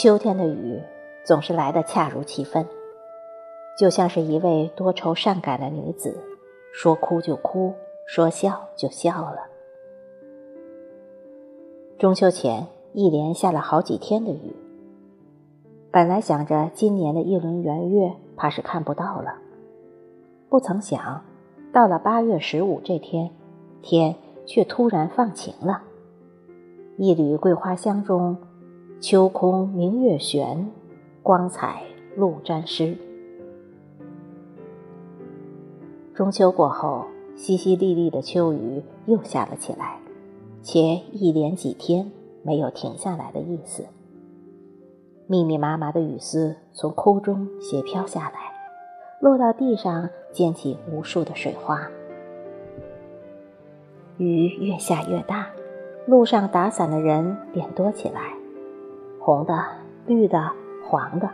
秋天的雨总是来得恰如其分，就像是一位多愁善感的女子，说哭就哭，说笑就笑了。中秋前一连下了好几天的雨，本来想着今年的一轮圆月怕是看不到了，不曾想到了八月十五这天，天却突然放晴了，一缕桂花香中。秋空明月悬，光彩露沾湿。中秋过后，淅淅沥沥的秋雨又下了起来，且一连几天没有停下来的意思。密密麻麻的雨丝从空中斜飘下来，落到地上，溅起无数的水花。雨越下越大，路上打伞的人便多起来。红的、绿的、黄的，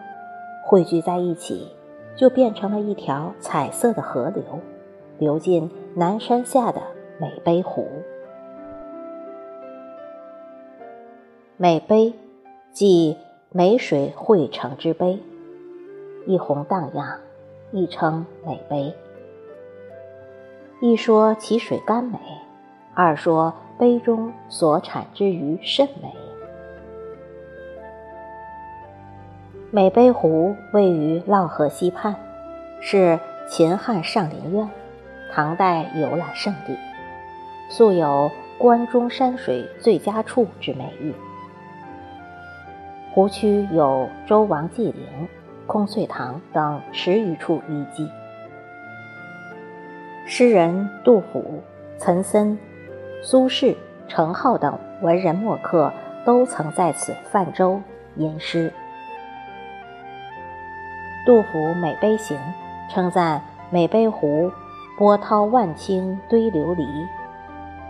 汇聚在一起，就变成了一条彩色的河流，流进南山下的美杯湖。美杯，即美水汇成之杯，一红荡漾，亦称美杯。一说其水甘美，二说杯中所产之鱼甚美。美杯湖位于涝河西畔，是秦汉上林苑、唐代游览胜地，素有“关中山水最佳处”之美誉。湖区有周王祭陵、空翠堂等十余处遗迹。诗人杜甫、岑参、苏轼、程颢等文人墨客都曾在此泛舟吟诗。杜甫《美杯行》称赞美碑湖波涛万顷堆琉璃，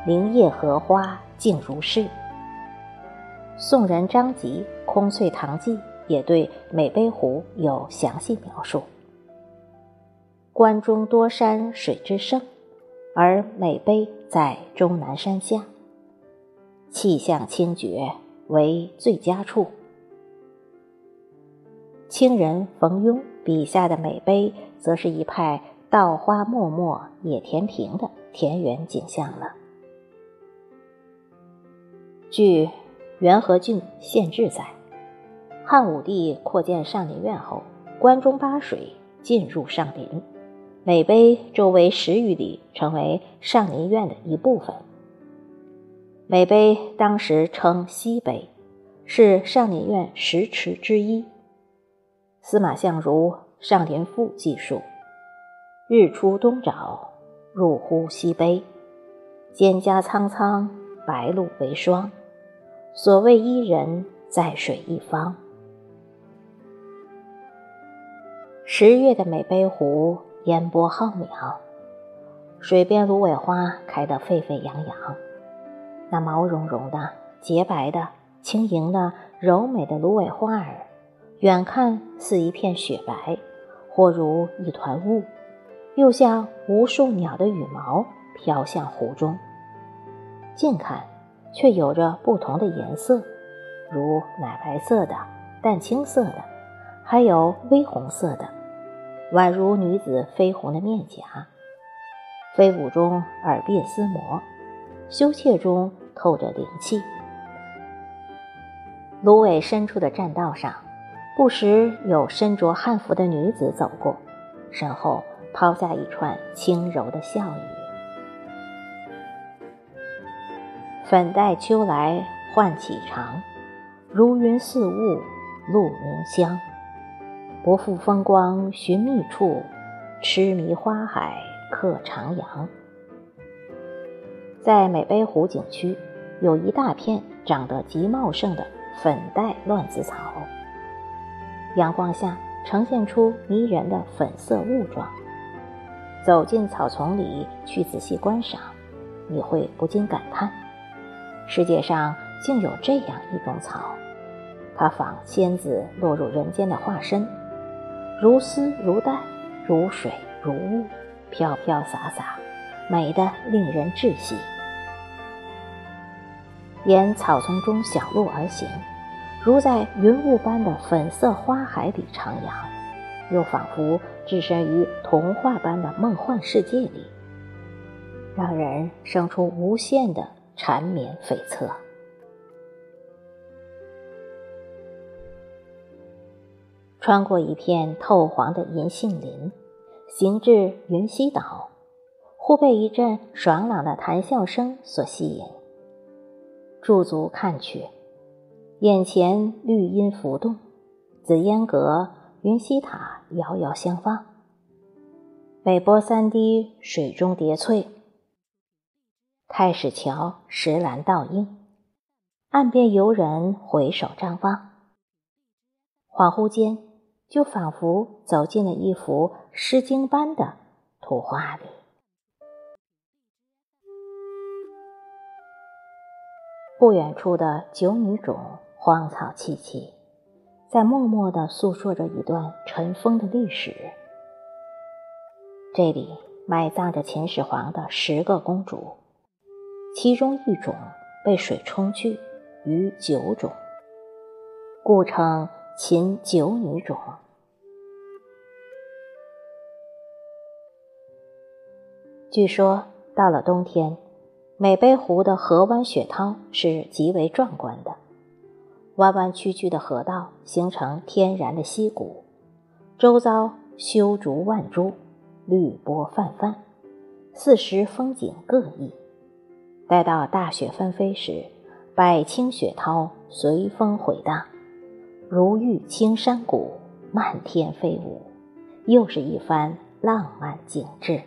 林叶荷花静如拭。宋人张籍《空翠堂记》也对美碑湖有详细描述：关中多山水之胜，而美杯在终南山下，气象清绝，为最佳处。清人冯庸笔下的美碑，则是一派稻花漠漠野田平的田园景象了。据元和郡县志载，汉武帝扩建上林苑后，关中八水进入上林，美碑周围十余里成为上林苑的一部分。美碑当时称西碑，是上林苑十池之一。司马相如《上林赋》记述：“日出东沼，入乎西悲。蒹葭苍苍，白露为霜。所谓伊人，在水一方。”十月的美杯湖烟波浩渺，水边芦苇花开得沸沸扬扬。那毛茸茸的、洁白的、轻盈的、柔美的芦苇花儿。远看似一片雪白，或如一团雾，又像无数鸟的羽毛飘向湖中；近看，却有着不同的颜色，如奶白色的、淡青色的，还有微红色的，宛如女子绯红的面颊。飞舞中耳鬓厮磨，羞怯中透着灵气。芦苇深处的栈道上。不时有身着汉服的女子走过，身后抛下一串轻柔的笑语。粉黛秋来唤起长，如云似雾露凝香。不负风光寻觅处，痴迷花海客徜徉。在美杯湖景区，有一大片长得极茂盛的粉黛乱子草。阳光下呈现出迷人的粉色雾状。走进草丛里去仔细观赏，你会不禁感叹：世界上竟有这样一种草，它仿仙子落入人间的化身，如丝如带，如水如雾，飘飘洒洒，美得令人窒息。沿草丛中小路而行。如在云雾般的粉色花海里徜徉，又仿佛置身于童话般的梦幻世界里，让人生出无限的缠绵悱恻。穿过一片透黄的银杏林，行至云溪岛，忽被一阵爽朗的谈笑声所吸引。驻足看去，眼前绿荫浮动，紫烟阁、云溪塔遥遥相望，北波三滴水中叠翠，太史桥石栏倒映，岸边游人回首张望，恍惚间。就仿佛走进了一幅《诗经》般的图画里。不远处的九女冢荒草萋萋，在默默地诉说着一段尘封的历史。这里埋葬着秦始皇的十个公主，其中一种被水冲去，余九种，故称。秦九女冢。据说到了冬天，美杯湖的河湾雪涛是极为壮观的。弯弯曲曲的河道形成天然的溪谷，周遭修竹万株，绿波泛泛，四时风景各异。待到大雪纷飞时，百顷雪涛随风回荡。如玉青山谷，漫天飞舞，又是一番浪漫景致。